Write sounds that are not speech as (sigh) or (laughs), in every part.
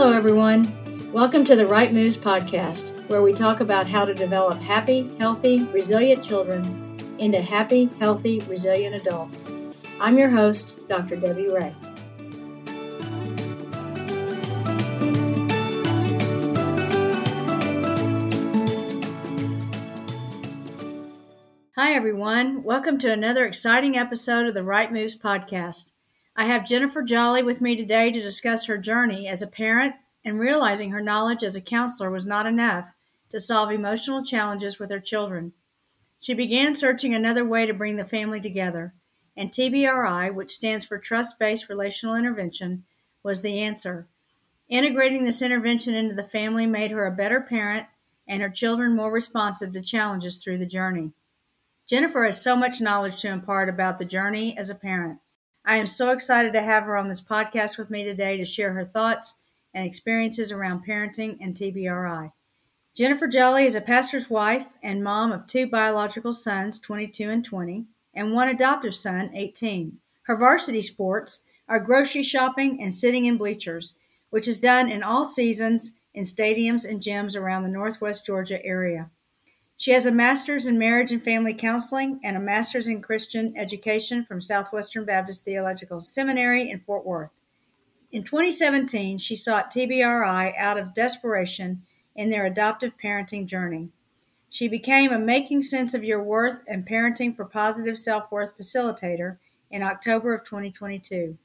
Hello, everyone. Welcome to the Right Moves podcast, where we talk about how to develop happy, healthy, resilient children into happy, healthy, resilient adults. I'm your host, Dr. Debbie Rhea. Hi, everyone. Welcome to another exciting episode of the Right Moves podcast. I have Jennifer Jolly with me today to discuss her journey as a parent and realizing her knowledge as a counselor was not enough to solve emotional challenges with her children. She began searching another way to bring the family together, and TBRI, which stands for Trust Based Relational Intervention, was the answer. Integrating this intervention into the family made her a better parent and her children more responsive to challenges through the journey. Jennifer has so much knowledge to impart about the journey as a parent. I am so excited to have her on this podcast with me today to share her thoughts and experiences around parenting and TBRI. Jennifer Jolly is a pastor's wife and mom of two biological sons, 22 and 20, and one adoptive son, 18. Her varsity sports are grocery shopping and sitting in bleachers, which is done in all seasons in stadiums and gyms around the Northwest Georgia area. She has a master's in marriage and family counseling and a master's in Christian education from Southwestern Baptist Theological Seminary in Fort Worth. In 2017, she sought TBRI out of desperation in their adoptive parenting journey. She became a Making Sense of Your Worth and Parenting for Positive Self Worth facilitator in October of 2022.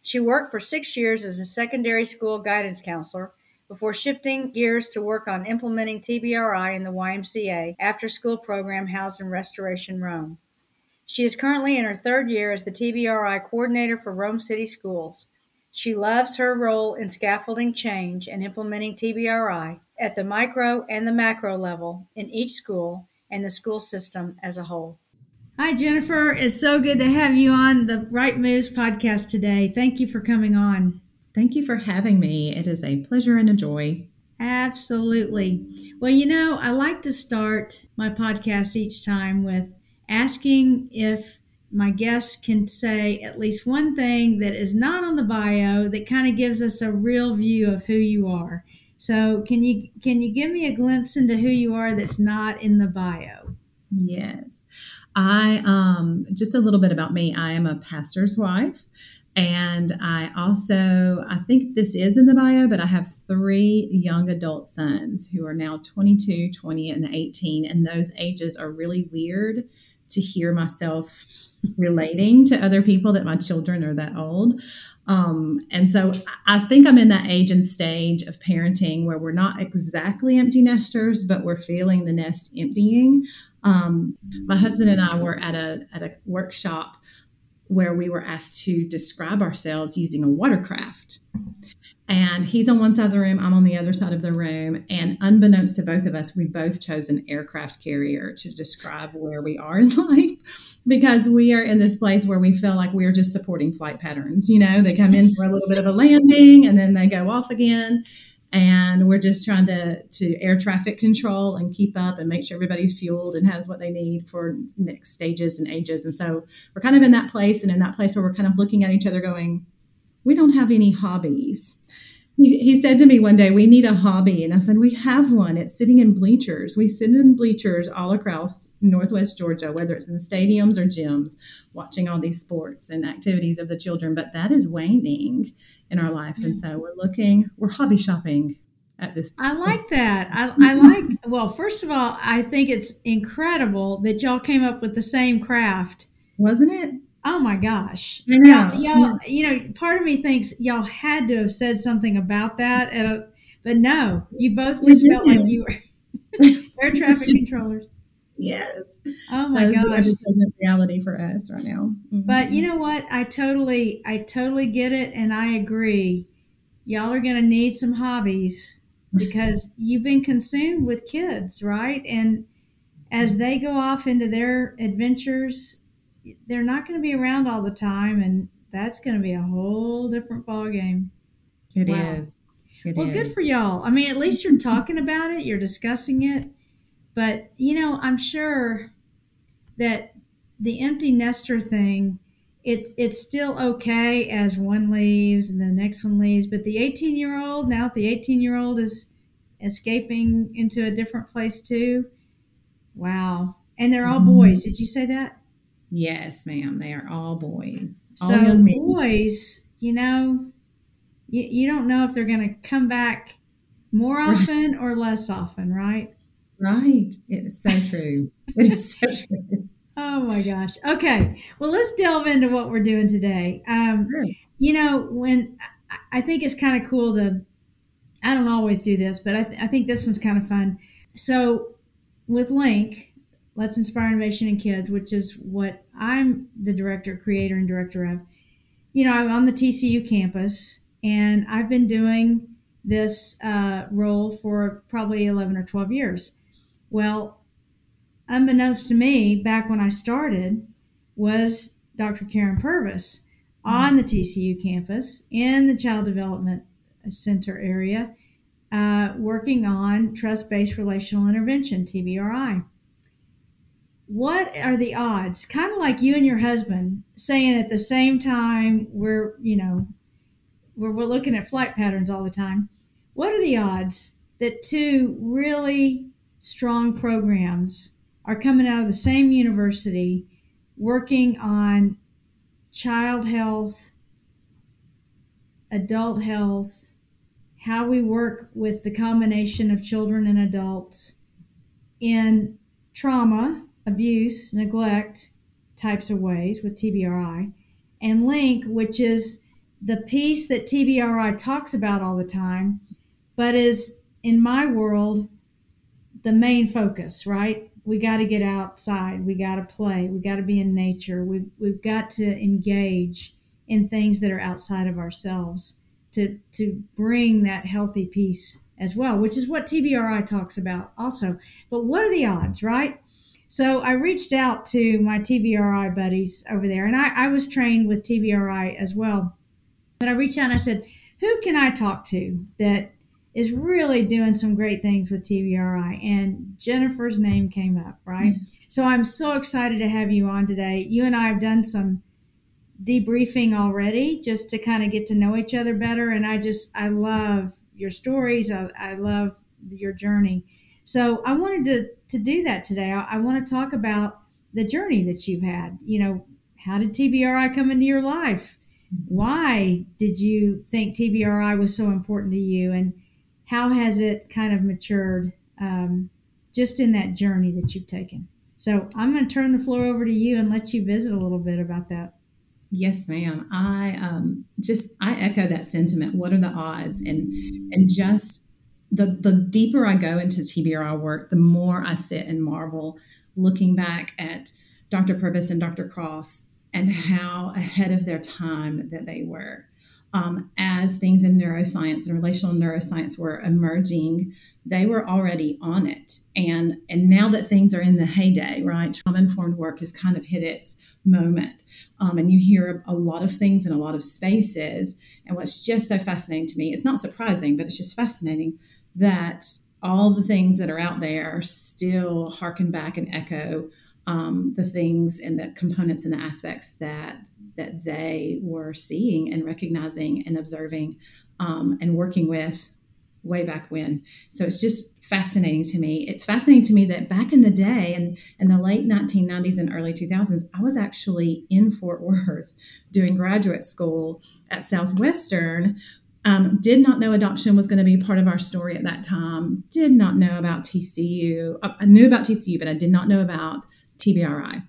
She worked for six years as a secondary school guidance counselor before shifting gears to work on implementing TBRI in the YMCA after school program housed in Restoration Rome. She is currently in her third year as the TBRI coordinator for Rome City Schools. She loves her role in scaffolding change and implementing TBRI at the micro and the macro level in each school and the school system as a whole. Hi, Jennifer. It's so good to have you on the Right Moves podcast today. Thank you for coming on. Thank you for having me. It is a pleasure and a joy. Absolutely. Well, you know, I like to start my podcast each time with asking if my guests can say at least one thing that is not on the bio that kind of gives us a real view of who you are. So, can you can you give me a glimpse into who you are that's not in the bio? Yes. I um just a little bit about me. I am a pastor's wife. And I also, I think this is in the bio, but I have three young adult sons who are now 22, 20, and 18. And those ages are really weird to hear myself relating to other people that my children are that old. Um, and so I think I'm in that age and stage of parenting where we're not exactly empty nesters, but we're feeling the nest emptying. Um, my husband and I were at a, at a workshop where we were asked to describe ourselves using a watercraft. And he's on one side of the room, I'm on the other side of the room. And unbeknownst to both of us, we both chose an aircraft carrier to describe where we are in (laughs) life because we are in this place where we feel like we're just supporting flight patterns. You know, they come in for a little bit of a landing and then they go off again and we're just trying to to air traffic control and keep up and make sure everybody's fueled and has what they need for next stages and ages. And so we're kind of in that place and in that place where we're kind of looking at each other going we don't have any hobbies he, he said to me one day we need a hobby and i said we have one it's sitting in bleachers we sit in bleachers all across northwest georgia whether it's in stadiums or gyms watching all these sports and activities of the children but that is waning in our life. And so we're looking, we're hobby shopping at this. Point. I like that. I, (laughs) I like, well, first of all, I think it's incredible that y'all came up with the same craft. Wasn't it? Oh my gosh. I know. Y'all, y'all, you know, part of me thinks y'all had to have said something about that. At a, uh, but no, you both just felt like you were (laughs) (laughs) air traffic controllers. Yes. Oh my gosh. That's the present reality for us right now. Mm-hmm. But you mm-hmm. know what? I totally, I totally get it, and I agree. Y'all are going to need some hobbies because (laughs) you've been consumed with kids, right? And as mm-hmm. they go off into their adventures, they're not going to be around all the time, and that's going to be a whole different ball game. It wow. is. It well, is. good for y'all. I mean, at least you're (laughs) talking about it. You're discussing it but, you know, I'm sure that the empty nester thing it's it's still okay as one leaves and the next one leaves, but the 18 year old now the 18 year old is escaping into a different place too. Wow, and they're all mm-hmm. boys. Did you say that? Yes, ma'am. They are all boys. All So boys, you know, you, you don't know if they're going to come back more Right. often or less often, right? Right. It is so true. It is so (laughs) true. Oh my gosh. Okay. Well, let's delve into what we're doing today. Um, Sure. you know, when I- I think it's kind of cool to, I don't always do this, but I, th- I think this one's kind of fun. So, with LiiNK, Let's Inspire Innovation in Kids, which is what I'm the director, creator, and director of, you know, I'm on the TCU campus and I've been doing this uh, role for probably 11 or 12 years. Well, unbeknownst to me, back when I started, was Dr. Karyn Purvis on the TCU campus in the Child Development Center area, uh, working on trust based relational intervention, TBRI. What are the odds? Kind of like you and your husband saying at the same time, we're, you know, we're, we're looking at flight patterns all the time. What are the odds that two really strong programs are coming out of the same university working on child health, adult health, how we work with the combination of children and adults in trauma, abuse, neglect types of ways with TBRI, and LiiNK, which is the piece that TBRI talks about all the time, but is in my world the main focus, right? We got to get outside. We got to play. We got to be in nature. We've, we've got to engage in things that are outside of ourselves to, to bring that healthy piece as well, which is what TBRI talks about also. But what are the odds, right? So I reached out to my TBRI buddies over there, and I, I was trained with TBRI as well. But I reached out and I said, who can I talk to that is really doing some great things with TBRI. And Jennifer's name came up, right? (laughs) so I'm so excited to have you on today. You and I have done some debriefing already just to kind of get to know each other better. And I just, I love your stories. I, I love your journey. So I wanted to, to do that today. I, I want to talk about the journey that you've had. You know, how did TBRI come into your life? Why did you think TBRI was so important to you? And how has it kind of matured um, just in that journey that you've taken? So I'm going to turn the floor over to you and let you visit a little bit about that. Yes, ma'am. I um, just I echo that sentiment. What are the odds? And and just the the deeper I go into TBRI work, the more I sit and marvel, looking back at Dr. Purvis and Dr. Cross and how ahead of their time that they were. Um, as things in neuroscience and relational neuroscience were emerging, they were already on it. And and now that things are in the heyday, right? Trauma informed work has kind of hit its moment. Um, and you hear a lot of things in a lot of spaces. And what's just so fascinating to me, it's not surprising, but it's just fascinating that all the things that are out there still harken back and echo um, the things and the components and the aspects that that they were seeing and recognizing and observing um, and working with way back when. So it's just fascinating to me. It's fascinating to me that back in the day and in the late 1990s and early 2000s, I was actually in Fort Worth (laughs) doing graduate school at Southwestern. Um, did not know adoption was going to be part of our story at that time. Did not know about TCU. I I knew about TCU, but I did not know about TBRI.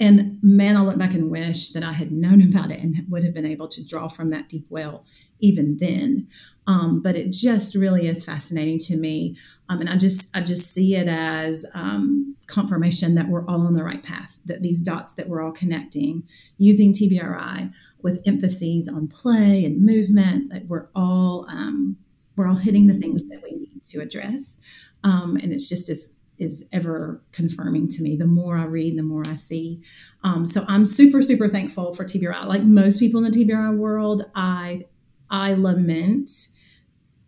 And man, I look back and wish that I had known (laughs) about it and would have been able to draw from that deep well even then. Um, but it just really is fascinating to me, um, and I just I just see it as um, confirmation that we're all on the right path. That these dots that we're all connecting using TBRI with emphases on play and movement. That we're all um, we're all hitting the things that we need to address, um, and it's just as is ever confirming to me. The more I read, the more I see. Um, so I'm super, super thankful for TBRI. Like most people in the TBRI world, I I lament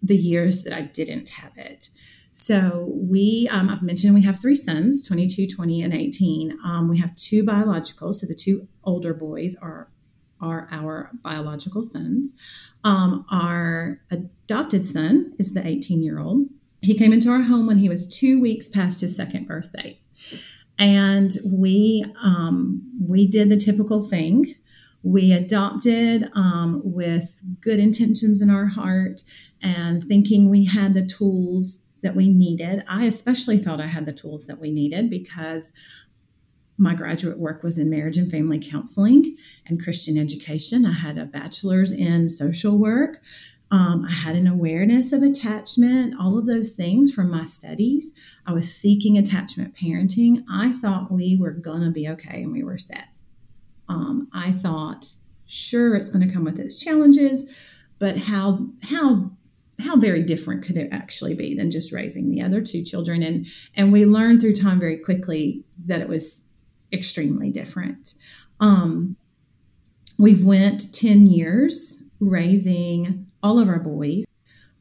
the years that I didn't have it. So we, um, I've mentioned we have three sons, 22, 20, and 18. Um, we have two biological. So the two older boys are are our biological sons. Um, our adopted son is the 18 year old. He came into our home when he was two weeks past his second birthday. And we um, we did the typical thing. We adopted um, with good intentions in our heart and thinking we had the tools that we needed. I especially thought I had the tools that we needed because my graduate work was in marriage and family counseling and Christian education. I had a bachelor's in social work. Um, I had an awareness of attachment, all of those things from my studies. I was seeking attachment parenting. I thought we were going to be okay and we were set. Um, I thought, sure, it's going to come with its challenges, but how, how, how very different could it actually be than just raising the other two children? And, and we learned through time very quickly that it was extremely different. Um, we've went 10 years raising all of our boys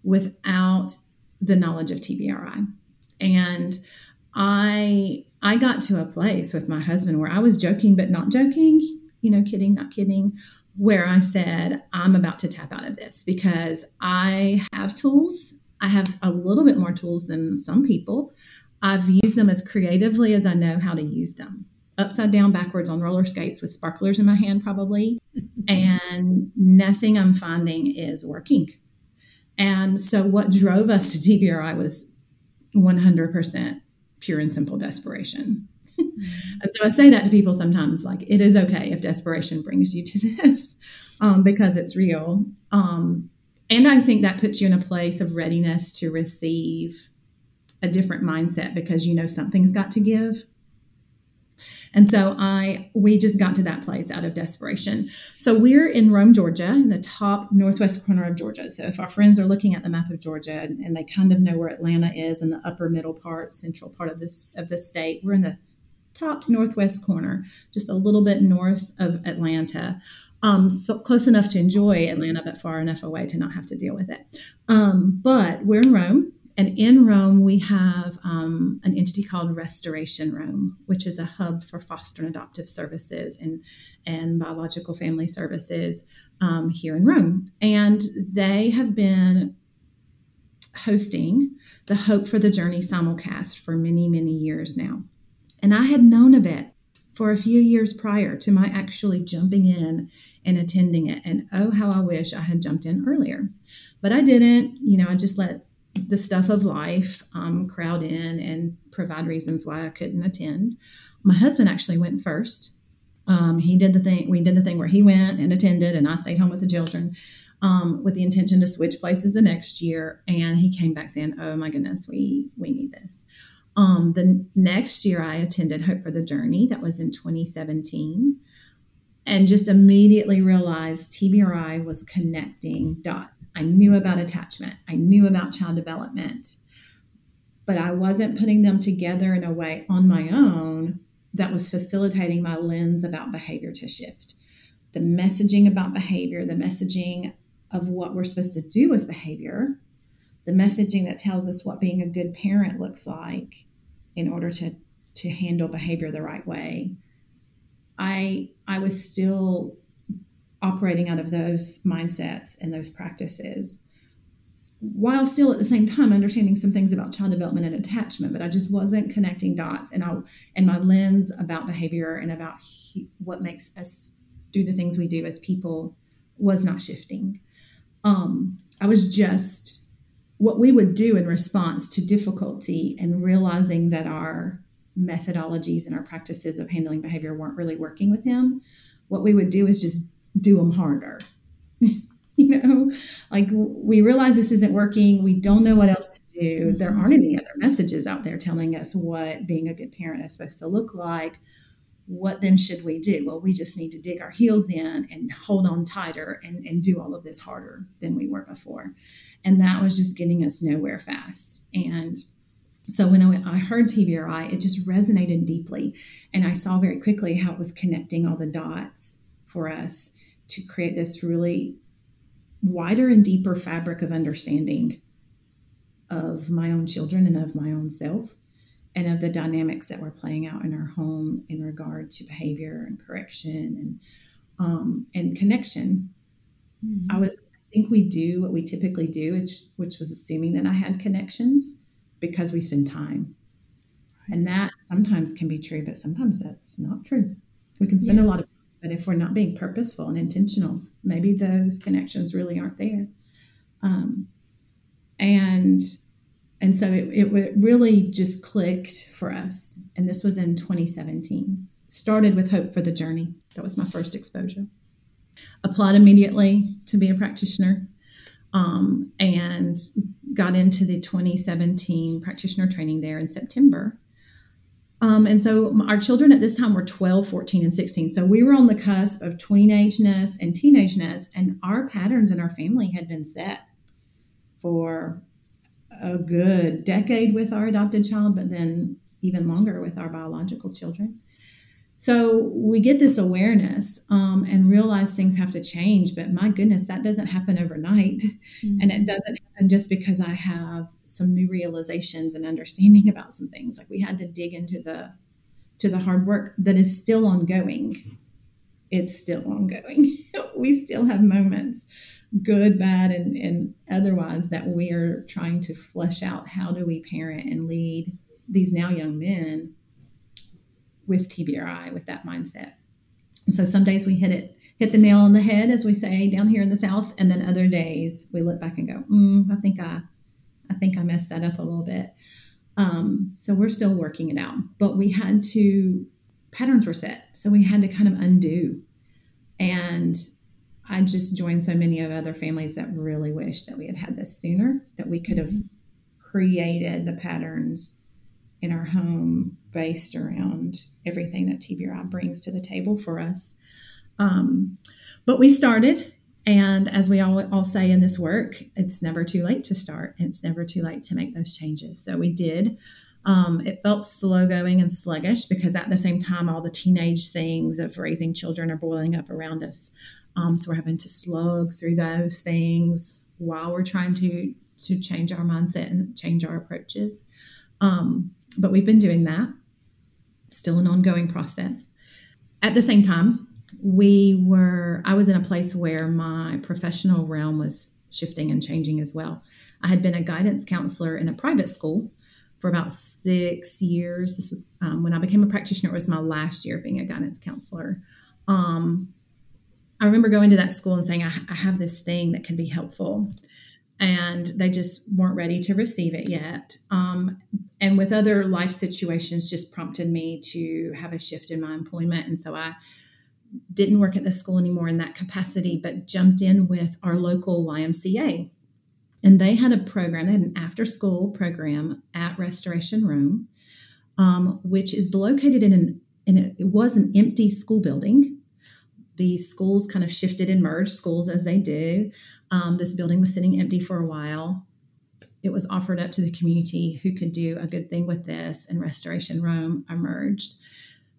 without the knowledge of TBRI. And I I got to a place with my husband where I was joking but not joking, you know, kidding, not kidding, where I said, I'm about to tap out of this because I have tools. I have a little bit more tools than some people. I've used them as creatively as I know how to use them upside down backwards on roller skates with sparklers in my hand, probably. (laughs) and nothing I'm finding is working. And so, what drove us to TBRI was 100% pure and simple desperation. (laughs) and so I say that to people sometimes like, it is okay if desperation brings you to (laughs) this um, because it's real. Um, and I think that puts you in a place of readiness to receive a different mindset because you know something's got to give and so I we just got to that place out of desperation. So we're in Rome, Georgia, in the top northwest corner of Georgia. So if our friends are looking at the map of Georgia and, and they kind of know where Atlanta is in the upper middle part, central part of this of the state, we're in the top northwest corner, just a little bit north of Atlanta. Um, so close enough to enjoy Atlanta, but far enough away to not have to deal with it. Um, but we're in Rome, and in Rome, we have um, an entity called Restoration Rome, which is a hub for foster and adoptive services and, and biological family services um, here in Rome. And they have been hosting the Hope for the Journey simulcast for many, many years now. And I had known of it for a few years prior to my actually jumping in and attending it. And oh, how I wish I had jumped in earlier. But I didn't. You know, I just let the stuff of life um, crowd in and provide reasons why I couldn't attend. My husband actually went first. Um, he did the thing. We did the thing where he went and attended, and I stayed home with the children um, with the intention to switch places the next year. And he came back saying, "Oh my goodness, we we need this." Um, the next year, I attended Hope for the Journey. That was in 2017 and just immediately realized TBRI was connecting dots. I knew about attachment, I knew about child development, but I wasn't putting them together in a way on my own that was facilitating my lens about behavior to shift. The messaging about behavior, the messaging of what we're supposed to do with behavior, the messaging that tells us what being a good parent looks like in order to, to handle behavior the right way I I was still operating out of those mindsets and those practices while still at the same time understanding some things about child development and attachment but i just wasn't connecting dots and i and my lens about behavior and about what makes us do the things we do as people was not shifting. Um, i was just what we would do in response to difficulty and realizing that our methodologies and our practices of handling behavior weren't really working with him, what we would do is just do them harder. (laughs) you know, like we realize this isn't working. We don't know what else to do. Mm-hmm. There aren't any other messages out there telling us what being a good parent is supposed to look like. What then should we do? Well, we just need to dig our heels in and hold on tighter and, and do all of this harder than we were before. And that was just getting us nowhere fast. And so when I heard TBRI, it just resonated deeply. And I saw very quickly how it was connecting all the dots for us to create this really wider and deeper fabric of understanding of my own children and of my own self and of the dynamics that were playing out in our home in regard to behavior and correction and um, and connection. Mm-hmm. I was, I think we do what we typically do, which, which was assuming that I had connections because we spend time. And that sometimes can be true, but sometimes that's not true. We can spend yeah. a lot of time, but if we're not being purposeful and intentional, maybe those connections really aren't there. Um, and and so it, it really just clicked for us. And this was in 2017. Started with Hope for the Journey. That was my first exposure. Applied immediately to be a practitioner um, and got into the 2017 practitioner training there in September. Um, and so our children at this time were 12, 14, and 16. So we were on the cusp of tweenageness and teenageness, and our patterns in our family had been set for a good decade with our adopted child, but then even longer with our biological children. So we get this awareness um, and realize things have to change, but my goodness, that doesn't happen overnight. Mm-hmm. And it doesn't happen just because I have some new realizations and understanding about some things. Like we had to dig into the to the hard work that is still ongoing. It's still ongoing. (laughs) we still have moments, good, bad, and, and otherwise, that we are trying to flesh out how do we parent and lead these now young men with TBRI with that mindset. So some days we hit it, hit the nail on the head, as we say down here in the South, and then other days we look back and go, mm, I think I, I think I messed that up a little bit. Um, so we're still working it out, but we had to patterns were set, so we had to kind of undo. And I just joined so many of other families that really wish that we had had this sooner, that we could have mm-hmm. created the patterns in our home based around everything that TBRI brings to the table for us. Um, but we started, and as we all, all say in this work, it's never too late to start, and it's never too late to make those changes. So we did. Um, it felt slow going and sluggish because at the same time, all the teenage things of raising children are boiling up around us. Um, so we're having to slug through those things while we're trying to to change our mindset and change our approaches. Um, but we've been doing that. Still an ongoing process. At the same time, we were, I was in a place where my professional realm was shifting and changing as well. I had been a guidance counselor in a private school for about six years. This was um, when I became a practitioner, it was my last year of being a guidance counselor. Um, I remember going to that school and saying, I, I have this thing that can be helpful and they just weren't ready to receive it yet. Um, and with other life situations, just prompted me to have a shift in my employment. And so I didn't work at the school anymore in that capacity, but jumped in with our local YMCA. And they had a program, they had an after school program at Restoration Rome, um, which is located in an in it was an empty school building the schools kind of shifted and merged schools as they do. Um, this building was sitting empty for a while. It was offered up to the community who could do a good thing with this, and Restoration Rome emerged.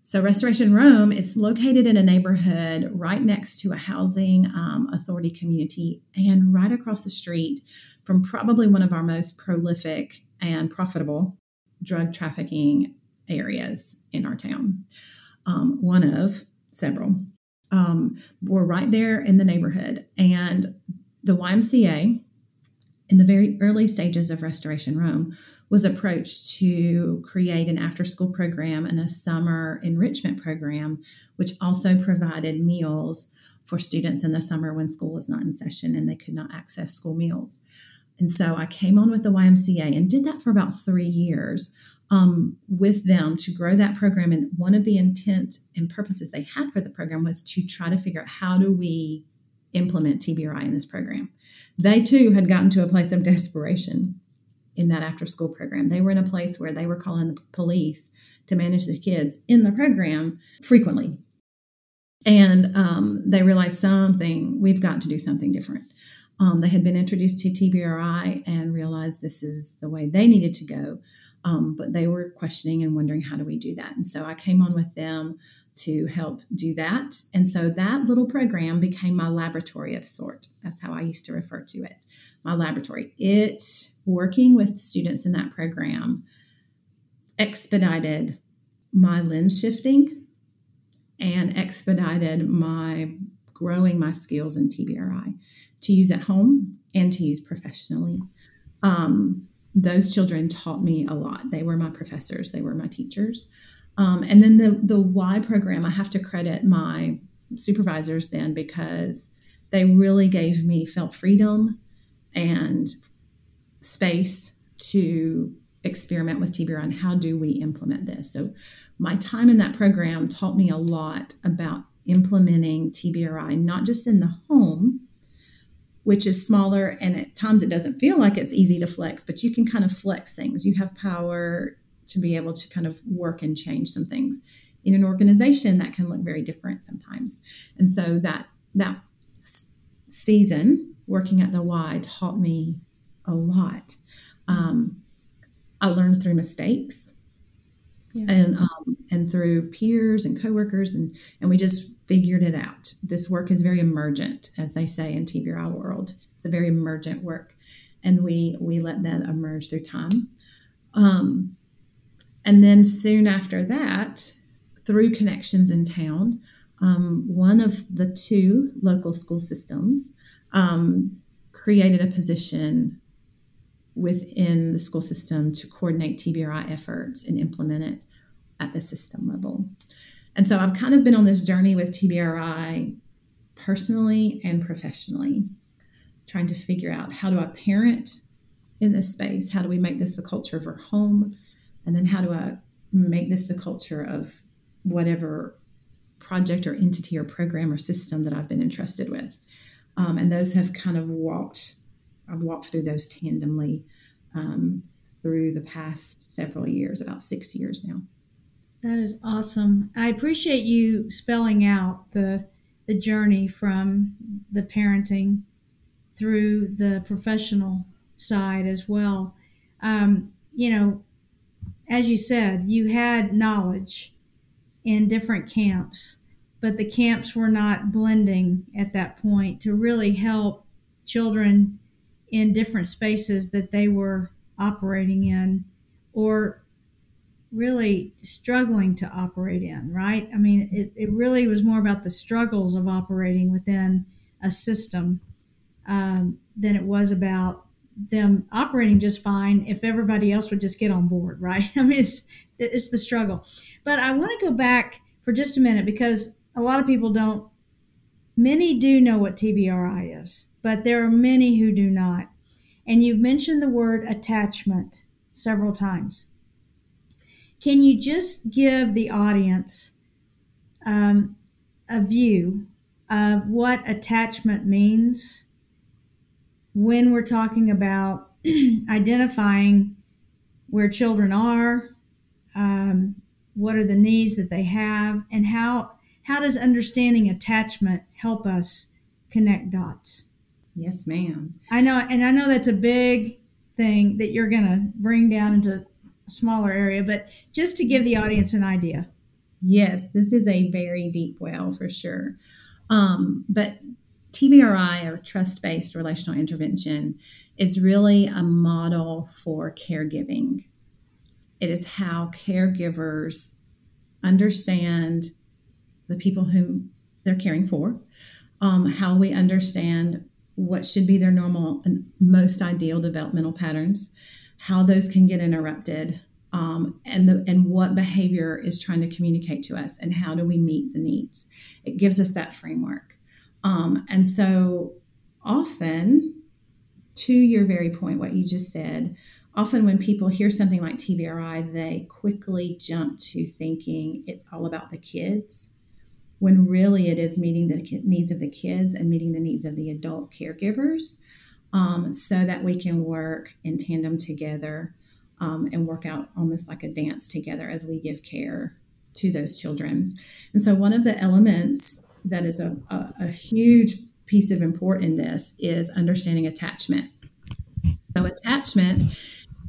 So, Restoration Rome is located in a neighborhood right next to a housing um, authority community and right across the street from probably one of our most prolific and profitable drug trafficking areas in our town. Um, one of several um, were right there in the neighborhood. And the YMCA, in the very early stages of Restoration Rome, was approached to create an after school program and a summer enrichment program, which also provided meals for students in the summer when school was not in session and they could not access school meals. And so I came on with the YMCA and did that for about three years um, with them to grow that program. And one of the intent and purposes they had for the program was to try to figure out how do we implement TBRI in this program. They too had gotten to a place of desperation in that after school program. They were in a place where they were calling the police to manage the kids in the program frequently. And um, they realized something, we've got to do something different. Um, they had been introduced to TBRI and realized this is the way they needed to go. Um, but they were questioning and wondering how do we do that. And so I came on with them to help do that. And so that little program became my laboratory of sort. That's how I used to refer to it. My laboratory. It working with students in that program expedited my lens shifting and expedited my growing my skills in TBRI to use at home and to use professionally. Um, those children taught me a lot. They were my professors, they were my teachers. Um, and then the, the Y program, I have to credit my supervisors then because they really gave me felt freedom and space to experiment with TBRI and how do we implement this. So my time in that program taught me a lot about implementing TBRI, not just in the home, which is smaller and at times it doesn't feel like it's easy to flex, but you can kind of flex things. You have power to be able to kind of work and change some things. In an organization that can look very different sometimes. And so that that season working at the Y taught me a lot. Um, I learned through mistakes yeah. and um, and through peers and coworkers and and we just figured it out. This work is very emergent, as they say in TBRI world. It's a very emergent work, and we we let that emerge through time. Um, and then soon after that, through connections in town, um, one of the two local school systems um, created a position within the school system to coordinate TBRI efforts and implement it at the system level. And so I've kind of been on this journey with TBRI personally and professionally, trying to figure out how do I parent in this space? How do we make this the culture of our home? And then how do I make this the culture of whatever project or entity or program or system that I've been entrusted with? Um, and those have kind of walked I've walked through those tandemly um, through the past several years, about six years now. That is awesome. I appreciate you spelling out the the journey from the parenting through the professional side as well. Um, you know, as you said, you had knowledge in different camps, but the camps were not blending at that point to really help children in different spaces that they were operating in or really struggling to operate in, right? I mean, it, it really was more about the struggles of operating within a system um, than it was about them operating just fine if everybody else would just get on board, right? (laughs) I mean, it's, it's the struggle. But I want to go back for just a minute because a lot of people don't, many do know what TBRI is but there are many who do not. And you've mentioned the word attachment several times. Can you just give the audience um, a view of what attachment means when we're talking about (clears throat) identifying where children are, um, what are the needs that they have, and how how does understanding attachment help us connect dots? Yes, ma'am. I know, and I know that's a big thing that you're going to bring down into a smaller area, but just to give the audience an idea. Yes, this is a very deep well for sure. Um, but TBRI or trust based relational intervention is really a model for caregiving. It is how caregivers understand the people whom they're caring for, um, how we understand what should be their normal and most ideal developmental patterns, how those can get interrupted, um, and the and what behavior is trying to communicate to us, and how do we meet the needs. It gives us that framework, um, and so often, to your very point, what you just said. Often, when people hear something like TBRI, they quickly jump to thinking it's all about the kids when really it is meeting the needs of the kids and meeting the needs of the adult caregivers um, so that we can work in tandem together um, and work out almost like a dance together as we give care to those children. And so, one of the elements that is a, a, a huge piece of import in this is understanding attachment. So, attachment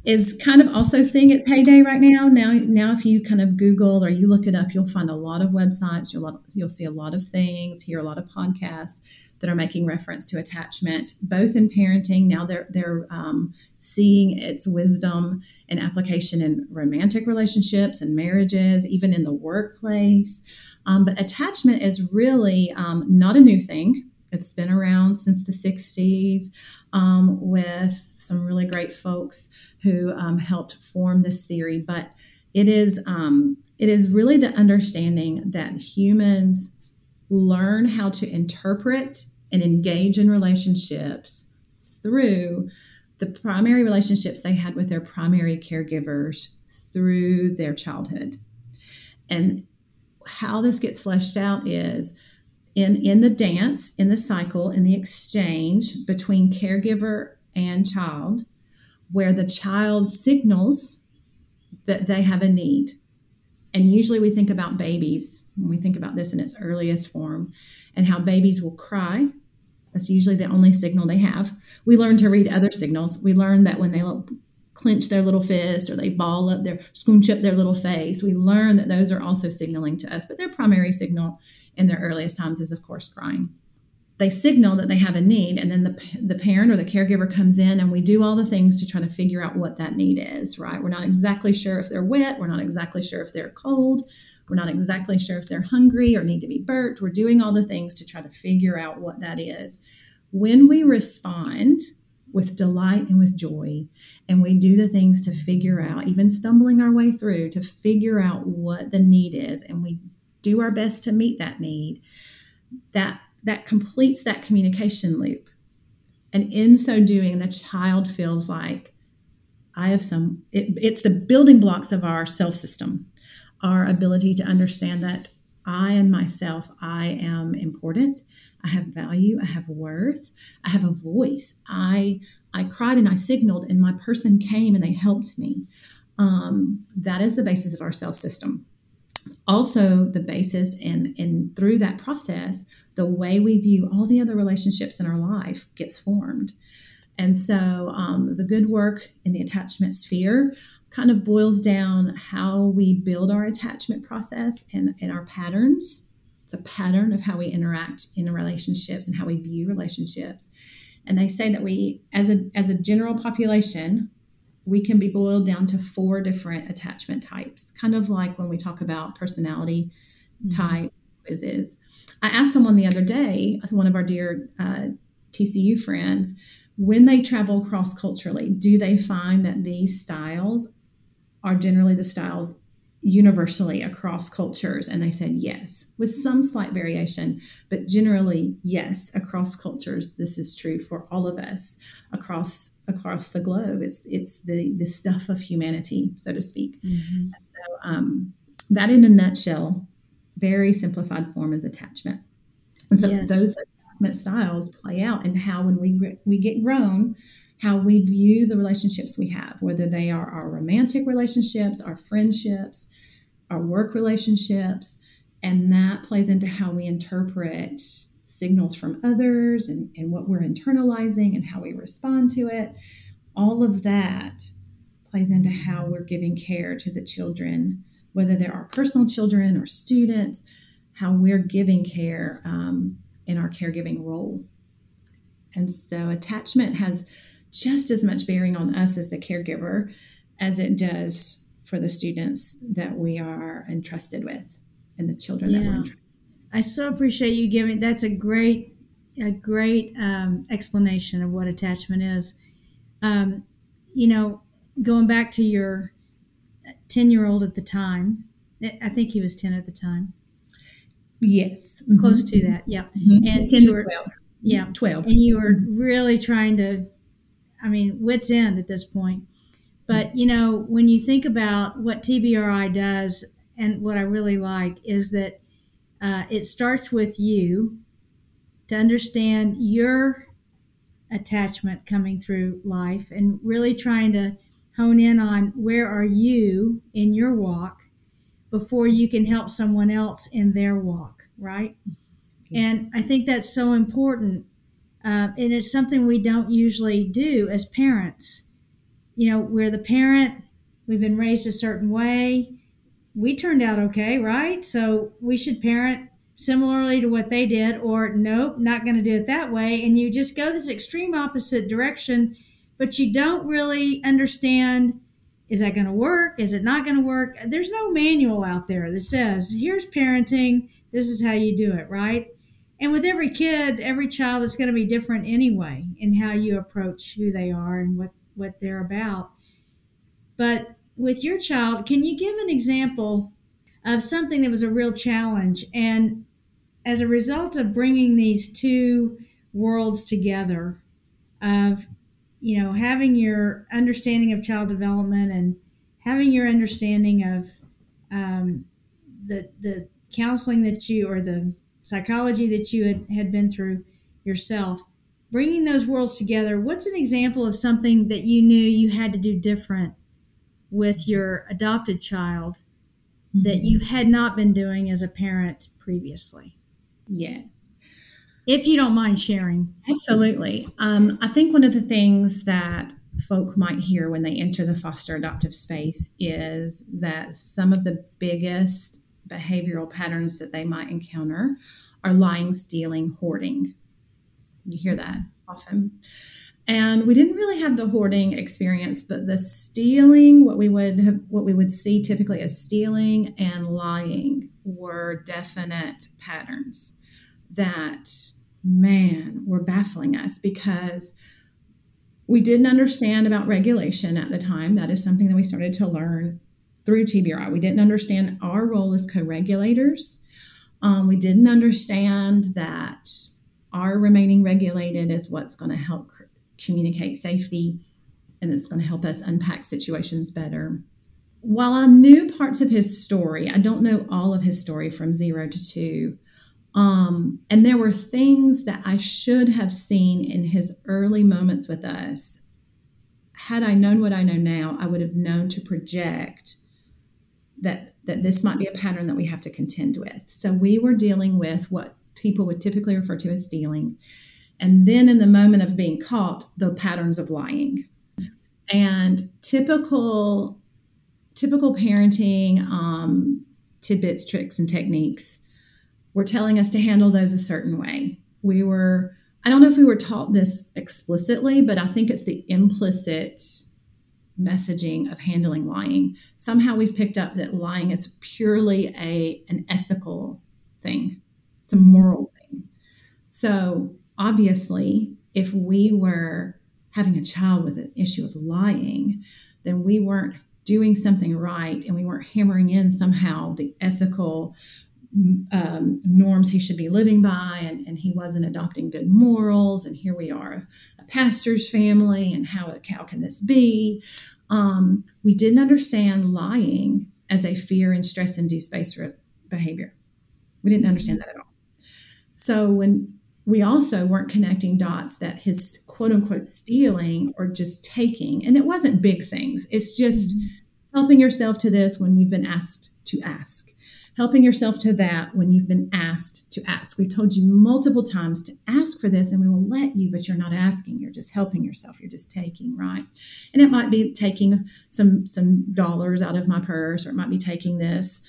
is kind of also seeing its heyday right now. Now, now, if you kind of Google or you look it up, you'll find a lot of websites. You'll you'll see a lot of things, hear a lot of podcasts that are making reference to attachment, both in parenting. Now they're they're um, seeing its wisdom and application in romantic relationships and marriages, even in the workplace. Um, but attachment is really um, not a new thing. It's been around since the 60s um, with some really great folks who um, helped form this theory. But it is um, it is really the understanding that humans learn how to interpret and engage in relationships through the primary relationships they had with their primary caregivers through their childhood. And how this gets fleshed out is in, in the dance, in the cycle, in the exchange between caregiver and child, where the child signals that they have a need. And usually we think about babies when we think about this in its earliest form and how babies will cry. That's usually the only signal they have. We learn to read other signals. We learn that when they clench their little fist or they ball up their scrunch up their little face, we learn that those are also signaling to us. But their primary signal in their earliest times is, of course, crying. They signal that they have a need and then the, the parent or the caregiver comes in and we do all the things to try to figure out what that need is right? We're not exactly sure if they're wet. We're not exactly sure if they're cold. We're not exactly sure if they're hungry or need to be burped. We're doing all the things to try to figure out what that is. When we respond with delight and with joy. And we do the things to figure out even stumbling our way through to figure out what the need is. And we do our best to meet that need. That that completes that communication loop. And in so doing, the child feels like I have some, it, it's the building blocks of our self system, our ability to understand that I and myself, I am important. I have value. I have worth. I have a voice. I I cried and I signaled, and my person came and they helped me. Um, that is the basis of our self system also the basis and and through that process the way we view all the other relationships in our life gets formed and so um, the good work in the attachment sphere kind of boils down how we build our attachment process and, and our patterns it's a pattern of how we interact in relationships and how we view relationships and they say that we as a as a general population we can be boiled down to four different attachment types, kind of like when we talk about personality mm-hmm. types, is. I asked someone the other day, one of our dear uh, TCU friends, when they travel cross culturally, do they find that these styles are generally the styles universally across cultures? And they said yes, with some slight variation, but generally yes, across cultures. This is true for all of us across across the globe. It's it's the the stuff of humanity, so to speak. Mm-hmm. So um, that, in a nutshell, very simplified form is attachment. And so yes. those attachment styles play out in how when we we get grown how we view the relationships we have, whether they are our romantic relationships, our friendships, our work relationships. And that plays into how we interpret signals from others and, and what we're internalizing and how we respond to it. All of that plays into how we're giving care to the children, whether they're our personal children or students, how we're giving care um, in our caregiving role. And so attachment has just as much bearing on us as the caregiver as it does for the students that we are entrusted with and the children yeah. that we're entrusted I so appreciate you giving that's a great a great um, explanation of what attachment is. Um, you know, going back to your 10 year old at the time, I think he was 10 at the time. Yes. Close mm-hmm. to that. Yeah. Mm-hmm. And 10 to were, 12. Yeah. 12. And you were really trying to I mean, wits end at this point. But, you know, when you think about what TBRI does, and what I really like is that uh, it starts with you to understand your attachment coming through life and really trying to hone in on where are you in your walk before you can help someone else in their walk, right? Yes. And I think that's so important uh, and it's something we don't usually do as parents. You know, we're the parent, we've been raised a certain way. We turned out okay, right? So we should parent similarly to what they did, or nope, not going to do it that way. And you just go this extreme opposite direction, but you don't really understand is that going to work? Is it not going to work? There's no manual out there that says, here's parenting, this is how you do it, right? And with every kid, every child, it's going to be different anyway in how you approach who they are and what, what they're about. But with your child, can you give an example of something that was a real challenge? And as a result of bringing these two worlds together, of you know having your understanding of child development and having your understanding of um, the the counseling that you or the psychology that you had, had been through yourself bringing those worlds together what's an example of something that you knew you had to do different with your adopted child mm-hmm. that you had not been doing as a parent previously yes if you don't mind sharing absolutely um, i think one of the things that folk might hear when they enter the foster adoptive space is that some of the biggest behavioral patterns that they might encounter are lying, stealing, hoarding. You hear that often. And we didn't really have the hoarding experience, but the stealing, what we would have, what we would see typically as stealing and lying were definite patterns that, man, were baffling us because we didn't understand about regulation at the time. That is something that we started to learn through TBRI. We didn't understand our role as co regulators. Um, we didn't understand that our remaining regulated is what's going to help c- communicate safety and it's going to help us unpack situations better. While I knew parts of his story, I don't know all of his story from zero to two. Um, and there were things that I should have seen in his early moments with us. Had I known what I know now, I would have known to project that that this might be a pattern that we have to contend with. So we were dealing with what people would typically refer to as stealing. And then in the moment of being caught, the patterns of lying. And typical typical parenting um, tidbits, tricks, and techniques were telling us to handle those a certain way. We were, I don't know if we were taught this explicitly, but I think it's the implicit messaging of handling lying. Somehow we've picked up that lying is purely a an ethical thing. It's a moral thing. So obviously, if we were having a child with an issue of lying, then we weren't doing something right and we weren't hammering in somehow the ethical um, norms he should be living by, and, and, he wasn't adopting good morals. And here we are, a pastor's family, and how, a how can this be? Um, we didn't understand lying as a fear and stress induced based behavior. We didn't understand that at all. So when we also weren't connecting dots that his quote unquote stealing or just taking, and it wasn't big things, it's just mm-hmm. helping yourself to this when you've been asked to ask helping yourself to that when you've been asked to ask. We've told you multiple times to ask for this and we will let you, but you're not asking. You're just helping yourself. You're just taking, right? And it might be taking some some dollars out of my purse, or it might be taking this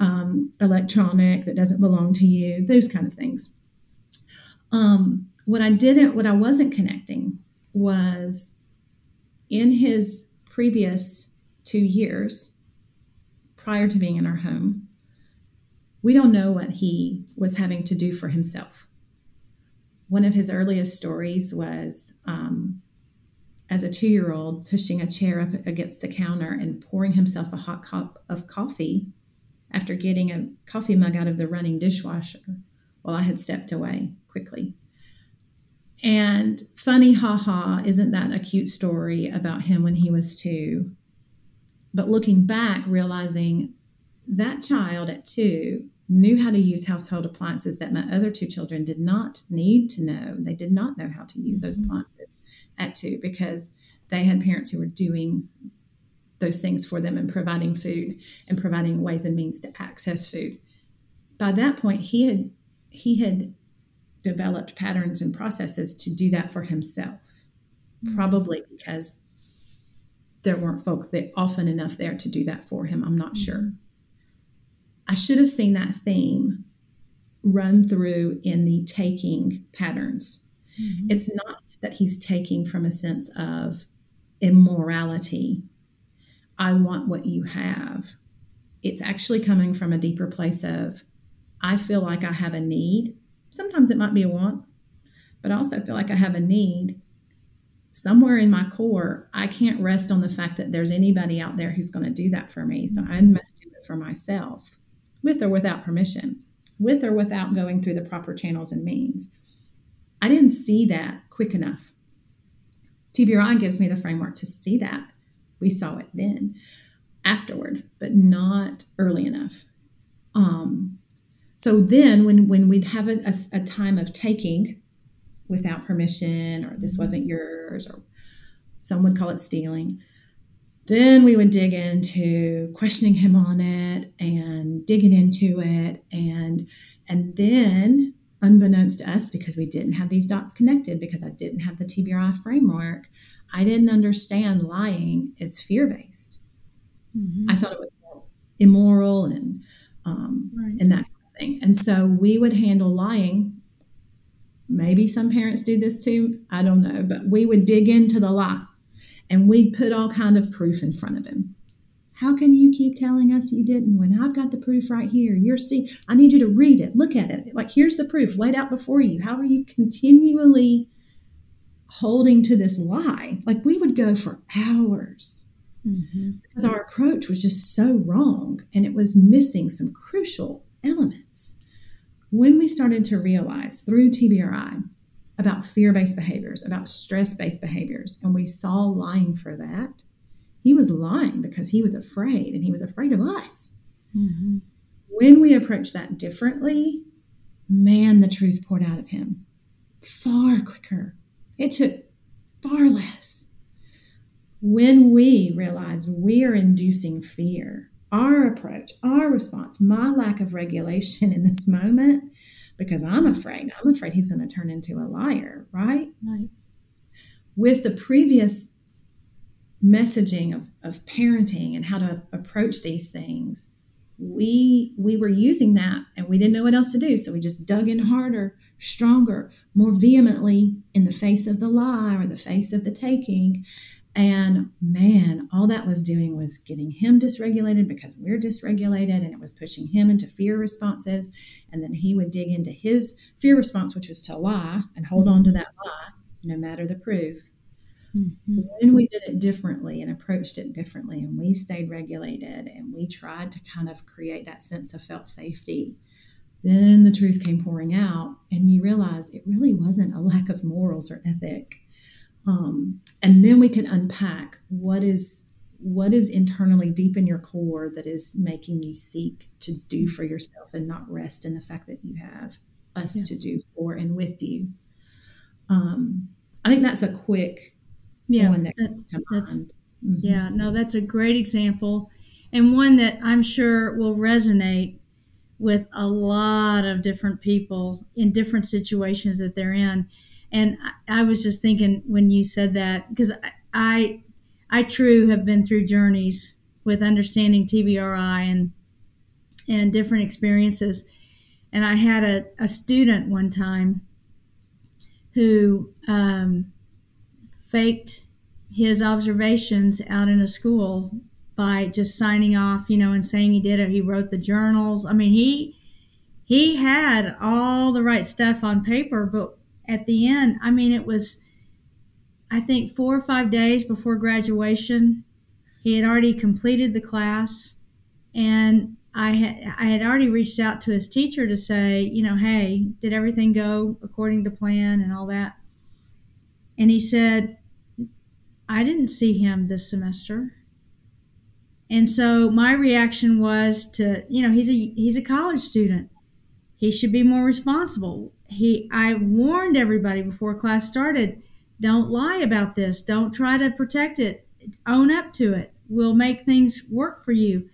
um, electronic that doesn't belong to you, those kind of things. Um, what I didn't, what I wasn't connecting was in his previous two years prior to being in our home, we don't know what he was having to do for himself. One of his earliest stories was um, as a two year old pushing a chair up against the counter and pouring himself a hot cup of coffee after getting a coffee mug out of the running dishwasher while I had stepped away quickly. And funny, haha, isn't that a cute story about him when he was two? But looking back, realizing that child at two knew how to use household appliances that my other two children did not need to know. They did not know how to use those mm-hmm. appliances at two because they had parents who were doing those things for them and providing food and providing ways and means to access food. By that point, he had he had developed patterns and processes to do that for himself, mm-hmm. probably because there weren't folks that often enough there to do that for him. I'm not mm-hmm. sure. I should have seen that theme run through in the taking patterns. Mm-hmm. It's not that he's taking from a sense of immorality. I want what you have. It's actually coming from a deeper place of I feel like I have a need. Sometimes it might be a want, but I also feel like I have a need. Somewhere in my core, I can't rest on the fact that there's anybody out there who's going to do that for me. So I must do it for myself, with or without permission, with or without going through the proper channels and means. I didn't see that quick enough. TBRI gives me the framework to see that. We saw it then, afterward, but not early enough. Um, so then, when when we'd have a, a, a time of taking without permission, or this wasn't yours, or some would call it stealing, then we would dig into questioning him on it and digging into it, and and then unbeknownst to us, because we didn't have these dots connected, because I didn't have the TBRI framework, I didn't understand lying is fear based. Mm-hmm. I thought it was immoral and um, right. and that kind of thing. And so we would handle lying. Maybe some parents do this too. I don't know, but we would dig into the lie, and we'd put all kind of proof in front of him. How can you keep telling us you didn't when I've got the proof right here? You're see, I need you to read it, look at it. Like here's the proof laid out before you. How are you continually holding to this lie? Like we would go for hours mm-hmm. because our approach was just so wrong and it was missing some crucial elements. When we started to realize through TBRI about fear based behaviors, about stress based behaviors, and we saw lying for that, he was lying because he was afraid and he was afraid of us. Mm-hmm. When we approach that differently, man, the truth poured out of him far quicker. It took far less. When we realize we are inducing fear, our approach, our response, my lack of regulation (laughs) in this moment, because I'm afraid, I'm afraid he's going to turn into a liar, right? Right. With the previous messaging of, of parenting and how to approach these things we we were using that and we didn't know what else to do so we just dug in harder stronger more vehemently in the face of the lie or the face of the taking and man all that was doing was getting him dysregulated because we're dysregulated and it was pushing him into fear responses and then he would dig into his fear response which was to lie and hold on to that lie no matter the proof Mm-hmm. When we did it differently and approached it differently, and we stayed regulated and we tried to kind of create that sense of felt safety, then the truth came pouring out, and you realize it really wasn't a lack of morals or ethic. Um, and then we can unpack what is what is internally deep in your core that is making you seek to do for yourself and not rest in the fact that you have us yeah. to do for and with you. Um, I think that's a quick yeah, one that that's, that's mm-hmm. yeah, no, that's a great example, and one that I'm sure will resonate with a lot of different people in different situations that they're in. And I, I was just thinking when you said that because I, I, I true have been through journeys with understanding TBRI and and different experiences. And I had a, a student one time who um, faked his observations out in a school by just signing off, you know, and saying he did it. He wrote the journals. I mean, he he had all the right stuff on paper, but at the end, I mean, it was I think 4 or 5 days before graduation, he had already completed the class and I had I had already reached out to his teacher to say, you know, hey, did everything go according to plan and all that? And he said, I didn't see him this semester. And so my reaction was to, you know, he's a he's a college student. He should be more responsible. He I warned everybody before class started, don't lie about this. Don't try to protect it. Own up to it. We'll make things work for you.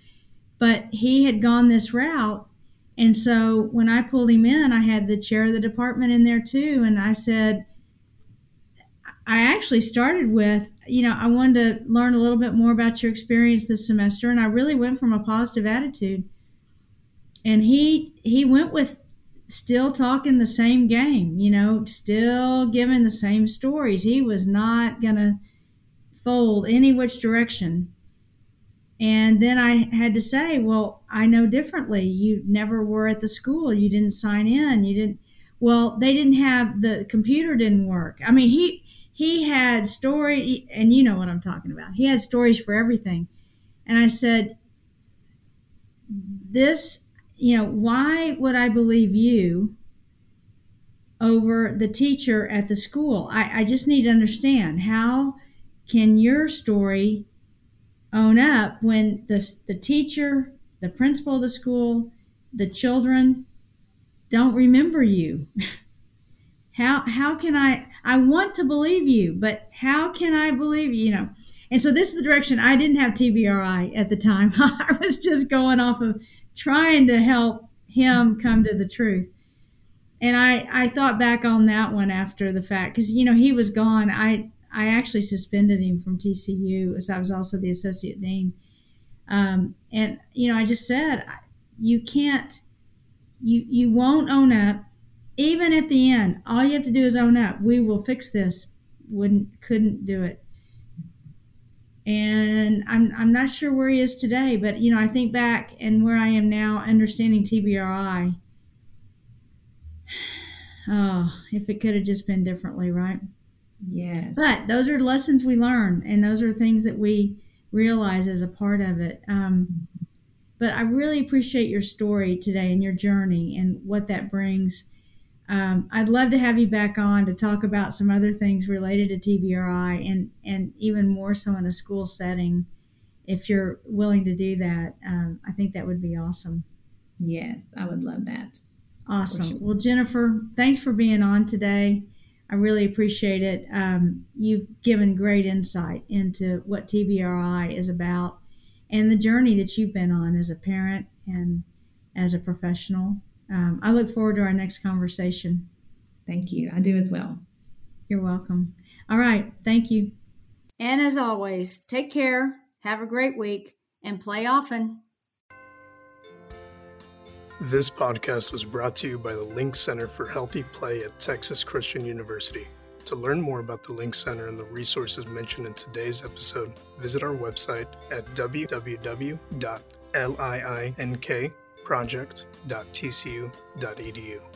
But he had gone this route and so when I pulled him in, I had the chair of the department in there too. And I said, I actually started with, you know, I wanted to learn a little bit more about your experience this semester, and I really went from a positive attitude. And he he went with still talking the same game, you know, still giving the same stories. He was not gonna fold any which direction. And then I had to say, well, I know differently. You never were at the school. You didn't sign in. You didn't. Well, they didn't have the computer didn't work. I mean, he he had story, and you know what I'm talking about. He had stories for everything. And I said, this, you know, why would I believe you over the teacher at the school? I, I just need to understand how can your story own up when the, the teacher, the principal of the school, the children don't remember you? (laughs) how how can I I want to believe you, but how can I believe you? You know. And so this is the direction I didn't have TBRI at the time. (laughs) I was just going off of trying to help him come to the truth. And I, I thought back on that one after the fact because you know he was gone. I I actually suspended him from TCU as I was also the associate dean. Um, and you know, I just said you can't, you you won't own up. Even at the end, all you have to do is own up. We will fix this. Wouldn't couldn't do it. And I'm I'm not sure where he is today, but you know, I think back and where I am now, understanding TBRI. (sighs) Oh, if it could have just been differently, right? Yes. But those are lessons we learn, and those are things that we realize as a part of it. Um, but I really appreciate your story today and your journey and what that brings. Um, I'd love to have you back on to talk about some other things related to TBRI and, and even more so in a school setting. If you're willing to do that, um, I think that would be awesome. Yes, I would love that. Awesome. Sure. Well, Jennifer, thanks for being on today. I really appreciate it. Um, you've given great insight into what TBRI is about and the journey that you've been on as a parent and as a professional. Um, I look forward to our next conversation. Thank you. I do as well. You're welcome. All right. Thank you. And as always, take care, have a great week, and play often. This podcast was brought to you by the LiiNK Center for Healthy Play at Texas Christian University. To learn more about the LiiNK Center and the resources mentioned in today's episode, visit our website at www.liinkproject.tcu.edu.